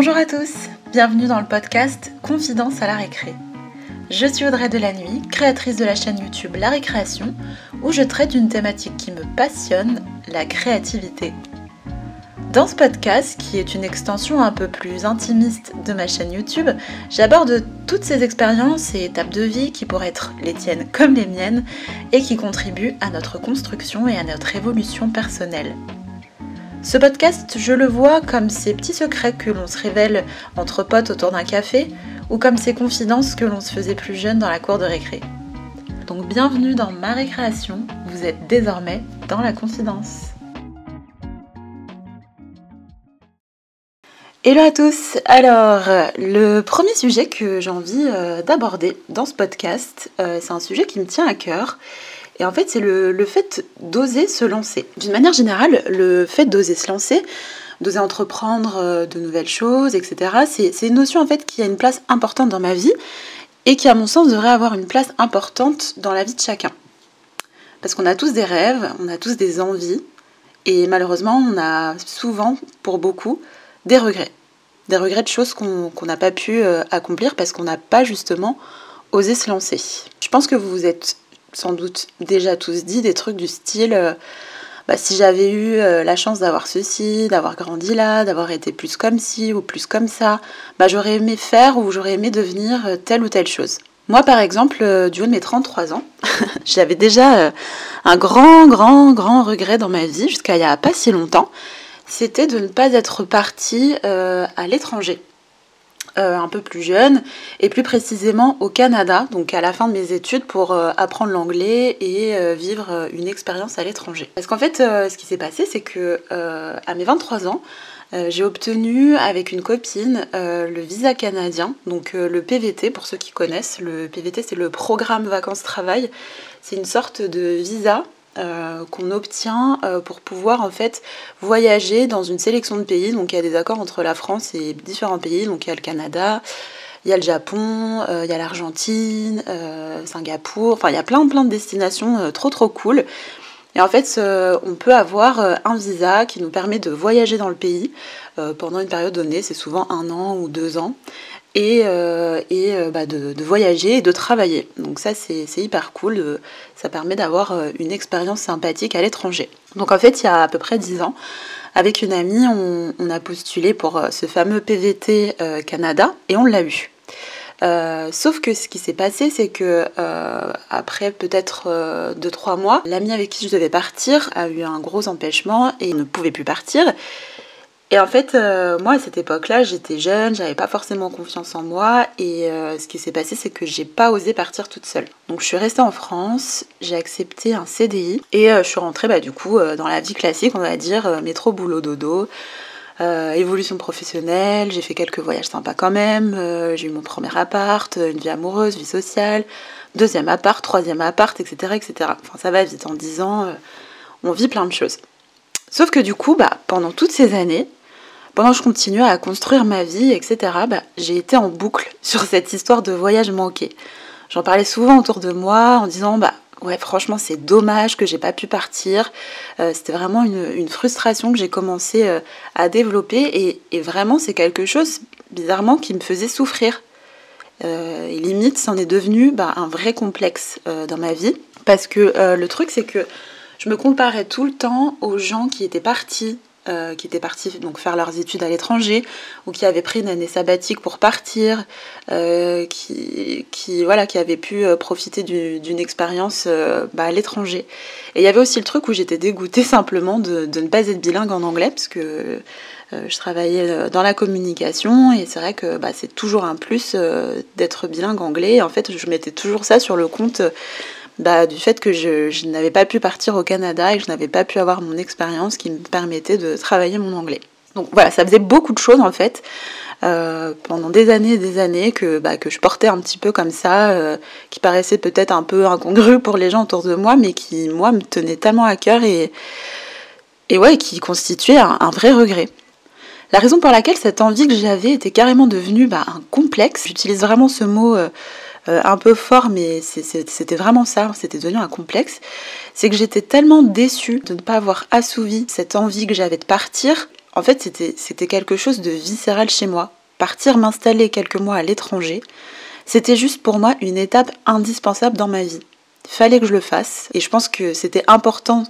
Bonjour à tous, bienvenue dans le podcast Confidence à la récré. Je suis Audrey Nuit, créatrice de la chaîne YouTube La Récréation, où je traite d'une thématique qui me passionne, la créativité. Dans ce podcast, qui est une extension un peu plus intimiste de ma chaîne YouTube, j'aborde toutes ces expériences et étapes de vie qui pourraient être les tiennes comme les miennes et qui contribuent à notre construction et à notre évolution personnelle. Ce podcast, je le vois comme ces petits secrets que l'on se révèle entre potes autour d'un café ou comme ces confidences que l'on se faisait plus jeune dans la cour de récré. Donc bienvenue dans ma récréation, vous êtes désormais dans la confidence. Hello à tous Alors, le premier sujet que j'ai envie euh, d'aborder dans ce podcast, euh, c'est un sujet qui me tient à cœur et en fait, c'est le, fait d'oser se lancer. D'une manière générale, le fait d'oser se lancer, d'oser entreprendre euh, de nouvelles choses, etc., c'est une notion en fait qui a une place importante dans ma vie et qui, à mon sens, devrait avoir une place importante dans la vie de chacun. Parce qu'on a tous des rêves, on a tous des envies, et malheureusement, on a souvent, pour beaucoup, des regrets. Des regrets de choses qu'on n'a pas pu euh, accomplir parce qu'on n'a pas justement osé se lancer. Je pense que vous vous êtes sans doute déjà tous dit des trucs du style euh, bah, si j'avais eu euh, la chance d'avoir ceci, d'avoir grandi là, d'avoir été plus comme ci ou plus comme ça, bah, j'aurais aimé faire ou j'aurais aimé devenir euh, telle ou telle chose. Moi, par exemple, du haut de mes 33 ans, j'avais déjà un grand, grand, grand regret dans ma vie, jusqu'à il n'y a pas si longtemps, c'était de ne pas être partie à l'étranger. Euh, un peu plus jeune, et plus précisément au Canada, donc à la fin de mes études pour euh, apprendre l'anglais et euh, vivre une expérience à l'étranger. Parce qu'en fait, ce qui s'est passé, c'est que à mes 23 ans, j'ai obtenu avec une copine le visa canadien, donc le PVT pour ceux qui connaissent. Le PVT c'est le programme vacances-travail. C'est une sorte de visa euh, qu'on obtient euh, pour pouvoir en fait voyager dans une sélection de pays. Donc il y a des accords entre la France et différents pays. Donc il y a le Canada, il y a le Japon, euh, il y a l'Argentine, Singapour. Enfin il y a plein plein de destinations trop trop cool. Et en fait, on peut avoir un visa qui nous permet de voyager dans le pays pendant une période donnée, c'est souvent un an ou deux ans et, euh, euh, bah, de, voyager et de travailler. Donc ça c'est hyper cool, ça permet d'avoir euh, une expérience sympathique à l'étranger. Donc en fait il y a à peu près 10 ans, avec une amie, on, a postulé pour ce fameux PVT Canada et on l'a eu. sauf que ce qui s'est passé, c'est que après peut-être 2-3 mois, l'amie avec qui je devais partir a eu un gros empêchement et ne pouvait plus partir. Et en fait, euh, moi à cette époque-là, j'étais jeune, j'avais pas forcément confiance en moi, et euh, ce qui s'est passé, c'est que j'ai pas osé partir toute seule. Donc je suis restée en France, j'ai accepté un CDI, et euh, je suis rentrée bah, du coup dans la vie classique, on va dire, métro, boulot, dodo. évolution professionnelle, j'ai fait quelques voyages sympas quand même, j'ai eu mon premier appart, une vie amoureuse, vie sociale, deuxième appart, troisième appart, etc. etc. Enfin ça va vite, en 10 ans, on vit plein de choses. Sauf que du coup, bah, pendant toutes ces années, pendant que je continuais à construire ma vie, etc., bah, j'ai été en boucle sur cette histoire de voyage manqué. J'en parlais souvent autour de moi en disant bah ouais franchement c'est dommage que j'ai pas pu partir. Euh, c'était vraiment une, frustration que j'ai commencé euh, à développer et, vraiment c'est quelque chose bizarrement qui me faisait souffrir. Euh, et limite c'en est devenu bah, un vrai complexe dans ma vie parce que le truc c'est que je me comparais tout le temps aux gens qui étaient partis euh, qui étaient partis donc faire leurs études à l'étranger ou qui avaient pris une année sabbatique pour partir, euh, qui, voilà, qui avaient pu euh, profiter d'une expérience bah, à l'étranger. Et il y avait aussi le truc où j'étais dégoûtée simplement de, ne pas être bilingue en anglais parce que je travaillais dans la communication et c'est vrai que bah, c'est toujours un plus d'être bilingue anglais. En fait, je mettais toujours ça sur le compte bah, du fait que je, n'avais pas pu partir au Canada et que je n'avais pas pu avoir mon expérience qui me permettait de travailler mon anglais. Donc voilà, ça faisait beaucoup de choses en fait. Euh, pendant des années et des années que, bah, que je portais un petit peu comme ça, euh, qui paraissait peut-être un peu incongru pour les gens autour de moi, mais qui, moi, me tenait tellement à cœur et, et ouais, qui constituait un, vrai regret. La raison pour laquelle cette envie que j'avais était carrément devenue bah, un complexe, j'utilise vraiment ce mot euh, euh, un peu fort, mais c'était vraiment ça, c'était devenu un complexe, c'est que j'étais tellement déçue de ne pas avoir assouvi cette envie que j'avais de partir En fait, c'était quelque chose de viscéral chez moi. Partir m'installer quelques mois à l'étranger, c'était juste pour moi une étape indispensable dans ma vie. Fallait que je le fasse et je pense que c'était important,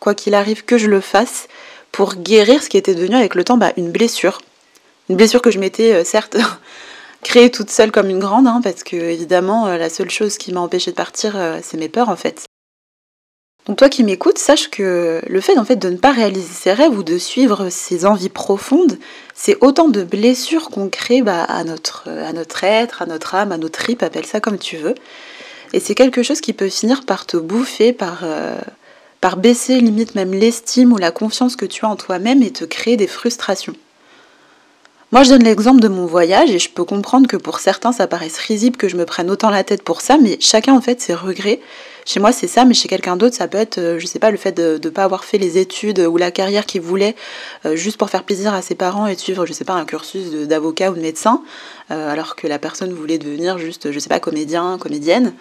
quoi qu'il arrive, que je le fasse pour guérir ce qui était devenu avec le temps bah, une blessure. Une blessure que je m'étais euh, certes créée toute seule comme une grande, hein, parce que évidemment euh, la seule chose qui m'a empêché de partir, euh, c'est mes peurs en fait. Donc toi qui m'écoutes, sache que le fait en fait de ne pas réaliser ses rêves ou de suivre ses envies profondes, c'est autant de blessures qu'on crée bah, à, notre, à notre être, à notre âme, à nos tripes, appelle ça comme tu veux. Et c'est quelque chose qui peut finir par te bouffer, par, euh, par baisser limite même l'estime ou la confiance que tu as en toi-même et te créer des frustrations. Moi, je donne l'exemple de mon voyage et je peux comprendre que pour certains, ça paraisse risible que je me prenne autant la tête pour ça, mais chacun, en fait, ses regrets. Chez moi, c'est ça, mais chez quelqu'un d'autre, ça peut être, euh, je sais pas, le fait de ne pas avoir fait les études ou la carrière qu'il voulait euh, juste pour faire plaisir à ses parents et de suivre, je sais pas, un cursus d'avocat ou de médecin, euh, alors que la personne voulait devenir juste, je sais pas, comédien, comédienne.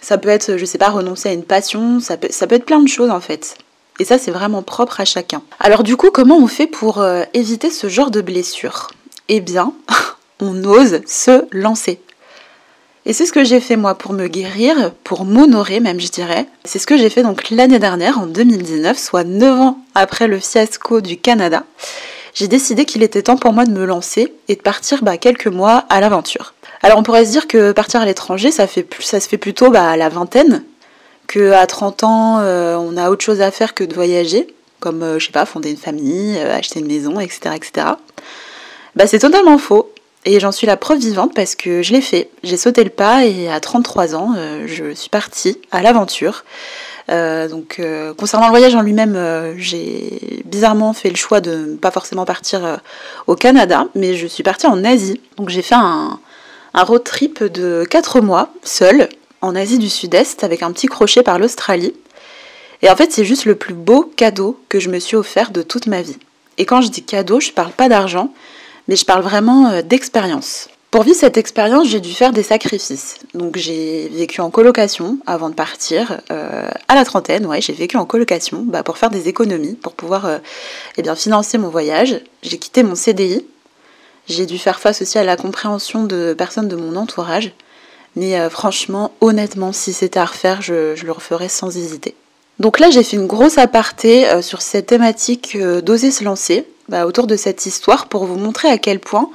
Ça peut être, je sais pas, renoncer à une passion, ça peut, ça peut être plein de choses en fait. Et ça, c'est vraiment propre à chacun. Alors du coup, comment on fait pour euh, éviter ce genre de blessure? Eh bien, on ose se lancer. Et c'est ce que j'ai fait moi pour me guérir, pour m'honorer même je dirais. C'est ce que j'ai fait donc l'année dernière, en 2019, soit 9 ans après le fiasco du Canada. J'ai décidé qu'il était temps pour moi de me lancer et de partir bah, quelques mois à l'aventure. Alors on pourrait se dire que partir à l'étranger, ça, se fait plutôt bah, à la vingtaine, qu'à 30 ans, euh, on a autre chose à faire que de voyager, comme, euh, je sais pas, fonder une famille, euh, acheter une maison, etc. etc. Bah, c'est totalement faux. Et j'en suis la preuve vivante parce que je l'ai fait. J'ai sauté le pas et à 33 ans, je suis partie à l'aventure. donc, concernant le voyage en lui-même, j'ai bizarrement fait le choix de ne pas forcément partir au Canada, mais je suis partie en Asie. Donc, j'ai fait un, un road trip de 4 mois, seule, en Asie du Sud-Est avec un petit crochet par l'Australie. Et en fait, c'est juste le plus beau cadeau que je me suis offert de toute ma vie. Et quand je dis cadeau, je parle pas d'argent, mais je parle vraiment euh, d'expérience. Pour vivre cette expérience, j'ai dû faire des sacrifices. Donc j'ai vécu en colocation avant de partir. Euh, à la trentaine, ouais, j'ai vécu en colocation bah, pour faire des économies, pour pouvoir euh, eh financer mon voyage. J'ai quitté mon CDI. J'ai dû faire face aussi à la compréhension de personnes de mon entourage. Mais euh, franchement, honnêtement, si c'était à refaire, je, le referais sans hésiter. Donc là, j'ai fait une grosse aparté euh, sur cette thématique euh, d'oser se lancer, bah, autour de cette histoire, pour vous montrer à quel point,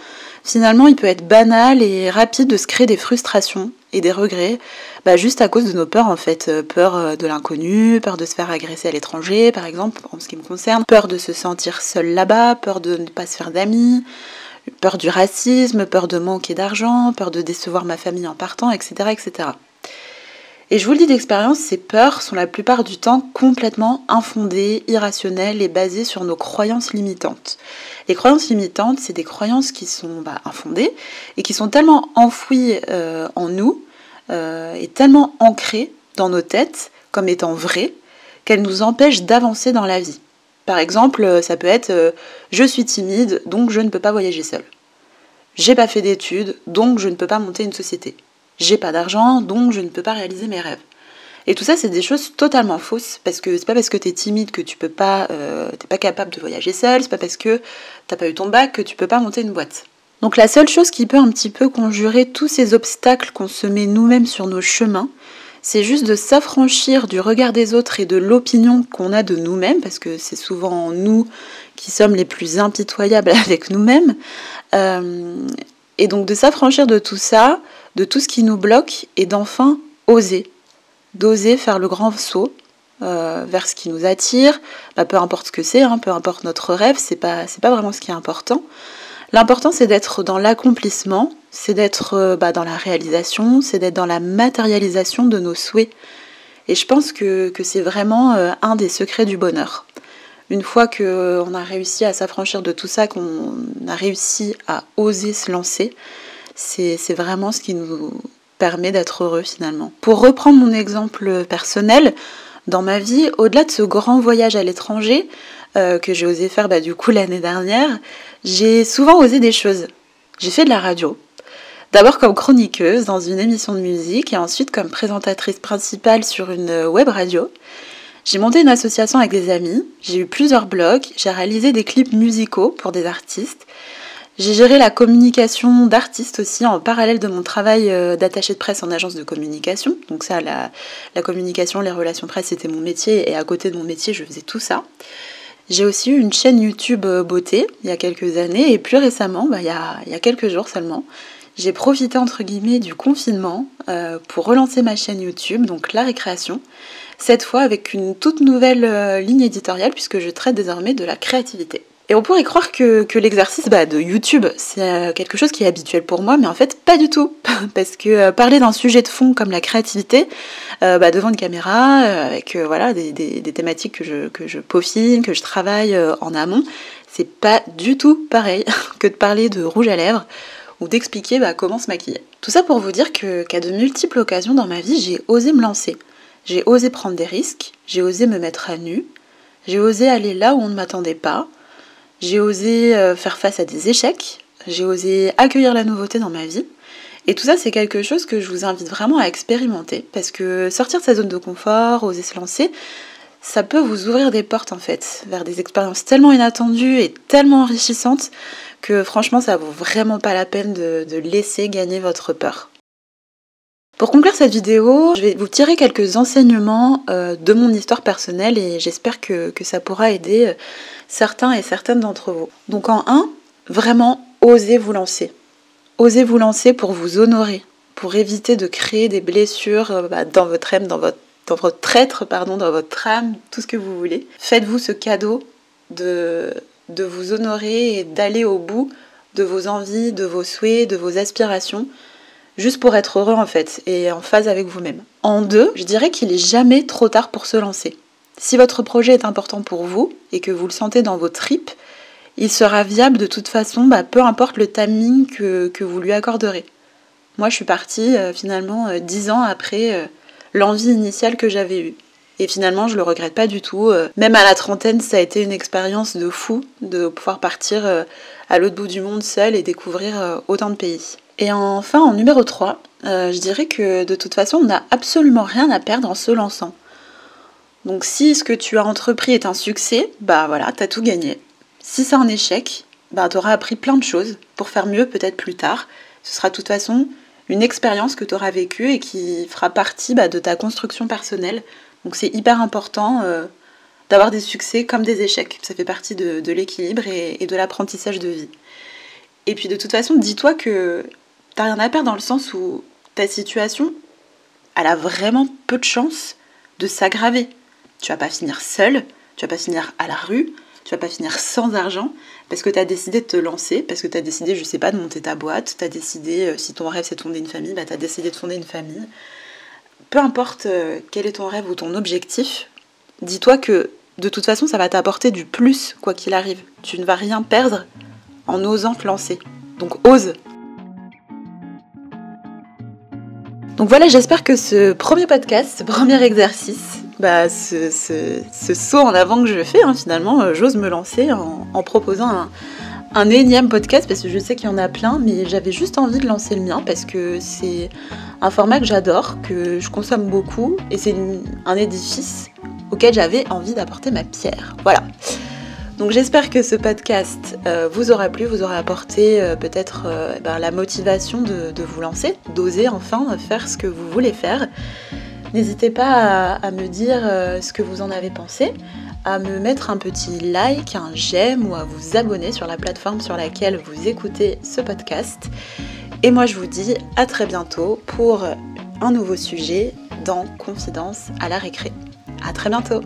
finalement, il peut être banal et rapide de se créer des frustrations et des regrets, bah, juste à cause de nos peurs en fait. Peur de l'inconnu, peur de se faire agresser à l'étranger, par exemple, en ce qui me concerne, peur de se sentir seul là-bas, peur de ne pas se faire d'amis, peur du racisme, peur de manquer d'argent, peur de décevoir ma famille en partant, etc. etc. Et je vous le dis d'expérience, ces peurs sont la plupart du temps complètement infondées, irrationnelles et basées sur nos croyances limitantes. Les croyances limitantes, c'est des croyances qui sont bah, infondées et qui sont tellement enfouies euh, en nous euh, et tellement ancrées dans nos têtes comme étant vraies qu'elles nous empêchent d'avancer dans la vie. Par exemple, euh, ça peut être euh, je suis timide, donc je ne peux pas voyager seule. J'ai pas fait d'études, donc je ne peux pas monter une société. J'ai pas d'argent, donc je ne peux pas réaliser mes rêves. Et tout ça, c'est des choses totalement fausses, parce que c'est pas parce que tu es timide que tu peux pas, euh, pas capable de voyager seul, c'est pas parce que t'as pas eu ton bac que tu peux pas monter une boîte. Donc la seule chose qui peut un petit peu conjurer tous ces obstacles qu'on se met nous-mêmes sur nos chemins, c'est juste de s'affranchir du regard des autres et de l'opinion qu'on a de nous-mêmes, parce que c'est souvent nous qui sommes les plus impitoyables avec nous-mêmes. Euh, et donc de s'affranchir de tout ça, de tout ce qui nous bloque, et d'enfin oser, d'oser faire le grand saut euh, vers ce qui nous attire, bah, peu importe ce que c'est, hein, peu importe notre rêve, c'est pas, c'est pas vraiment ce qui est important. L'important, c'est d'être dans l'accomplissement, c'est d'être euh, bah, dans la réalisation, c'est d'être dans la matérialisation de nos souhaits. Et je pense que, c'est vraiment euh, un des secrets du bonheur. Une fois qu'on euh, a réussi à s'affranchir de tout ça, qu'on a réussi à oser se lancer, c'est vraiment ce qui nous permet d'être heureux finalement. Pour reprendre mon exemple personnel, dans ma vie, au-delà de ce grand voyage à l'étranger que j'ai osé faire bah, du coup l'année dernière, j'ai souvent osé des choses. J'ai fait de la radio. D'abord comme chroniqueuse dans une émission de musique et ensuite comme présentatrice principale sur une web radio. J'ai monté une association avec des amis, j'ai eu plusieurs blogs, j'ai réalisé des clips musicaux pour des artistes, j'ai géré la communication d'artistes aussi en parallèle de mon travail euh, d'attaché de presse en agence de communication. Donc ça, la, communication, les relations presse, c'était mon métier et à côté de mon métier, je faisais tout ça. J'ai aussi eu une chaîne YouTube euh, beauté il y a quelques années et plus récemment, bah, il, y a, il, y a, quelques jours seulement, j'ai profité entre guillemets du confinement euh, pour relancer ma chaîne YouTube, donc la récréation, cette fois avec une toute nouvelle ligne éditoriale puisque je traite désormais de la créativité. Et on pourrait croire que, l'exercice bah, de YouTube, c'est euh, quelque chose qui est habituel pour moi, mais en fait, pas du tout. Parce que euh, parler d'un sujet de fond comme la créativité, euh, bah, devant une caméra, avec voilà, des, thématiques que je, que peaufine, que je travaille en amont, c'est pas du tout pareil que de parler de rouge à lèvres ou d'expliquer bah, comment se maquiller. Tout ça pour vous dire qu'à de multiples occasions dans ma vie, j'ai osé me lancer. J'ai osé prendre des risques, j'ai osé me mettre à nu, j'ai osé aller là où on ne m'attendait pas, j'ai osé euh, faire face à des échecs, j'ai osé accueillir la nouveauté dans ma vie. Et tout ça, c'est quelque chose que je vous invite vraiment à expérimenter, parce que sortir de sa zone de confort, oser se lancer, ça peut vous ouvrir des portes en fait, vers des expériences tellement inattendues et tellement enrichissantes que franchement, ça vaut vraiment pas la peine de, laisser gagner votre peur. Pour conclure cette vidéo, je vais vous tirer quelques enseignements euh, de mon histoire personnelle et j'espère que, ça pourra aider euh, certains et certaines d'entre vous. Donc en 1, vraiment osez vous lancer. Osez vous lancer pour vous honorer, pour éviter de créer des blessures euh, bah, dans votre âme, dans votre, dans votre être, pardon, dans votre âme, tout ce que vous voulez. Faites-vous ce cadeau de, de vous honorer et d'aller au bout de vos envies, de vos souhaits, de vos aspirations, juste pour être heureux en fait et en phase avec vous-même. En deux, je dirais qu'il est jamais trop tard pour se lancer. Si votre projet est important pour vous et que vous le sentez dans vos tripes, il sera viable de toute façon, bah, peu importe le timing que, vous lui accorderez. Moi, je suis partie euh, finalement euh, dix ans après euh, l'envie initiale que j'avais eue. Et finalement, je le regrette pas du tout. même à la trentaine, ça a été une expérience de fou de pouvoir partir à l'autre bout du monde seul et découvrir autant de pays. Et enfin, en numéro 3, je dirais que de toute façon, on n'a absolument rien à perdre en se lançant. Donc si ce que tu as entrepris est un succès, bah voilà, t'as tout gagné. Si c'est un échec, bah t'auras appris plein de choses pour faire mieux peut-être plus tard. Ce sera de toute façon une expérience que tu auras vécue et qui fera partie bah, de ta construction personnelle. Donc c'est hyper important euh, d'avoir des succès comme des échecs. Ça fait partie de, l'équilibre et, de l'apprentissage de vie. Et puis de toute façon, dis-toi que t'as rien à perdre dans le sens où ta situation, elle a vraiment peu de chances de s'aggraver. Tu vas pas finir seul, tu vas pas finir à la rue, tu vas pas finir sans argent parce que tu as décidé de te lancer, parce que tu as décidé, je sais pas, de monter ta boîte, tu as décidé, euh, si ton rêve c'est de fonder une famille, bah, tu as décidé de fonder une famille. Peu importe euh, quel est ton rêve ou ton objectif, dis-toi que de toute façon ça va t'apporter du plus quoi qu'il arrive. Tu ne vas rien perdre en osant te lancer. Donc ose. Donc voilà, j'espère que ce premier podcast, ce premier exercice, bah, ce, saut en avant que je fais, hein, finalement, euh, j'ose me lancer en, proposant un, énième podcast parce que je sais qu'il y en a plein, mais j'avais juste envie de lancer le mien parce que c'est un format que j'adore, que je consomme beaucoup et c'est un édifice auquel j'avais envie d'apporter ma pierre. Voilà. Donc j'espère que ce podcast euh, vous aura plu, vous aura apporté euh, peut-être ben, la motivation de, vous lancer, d'oser enfin faire ce que vous voulez faire. N'hésitez pas à, me dire euh, ce que vous en avez pensé, à me mettre un petit like, un j'aime ou à vous abonner sur la plateforme sur laquelle vous écoutez ce podcast. Et moi je vous dis à très bientôt pour un nouveau sujet dans Confidence à la récré. À très bientôt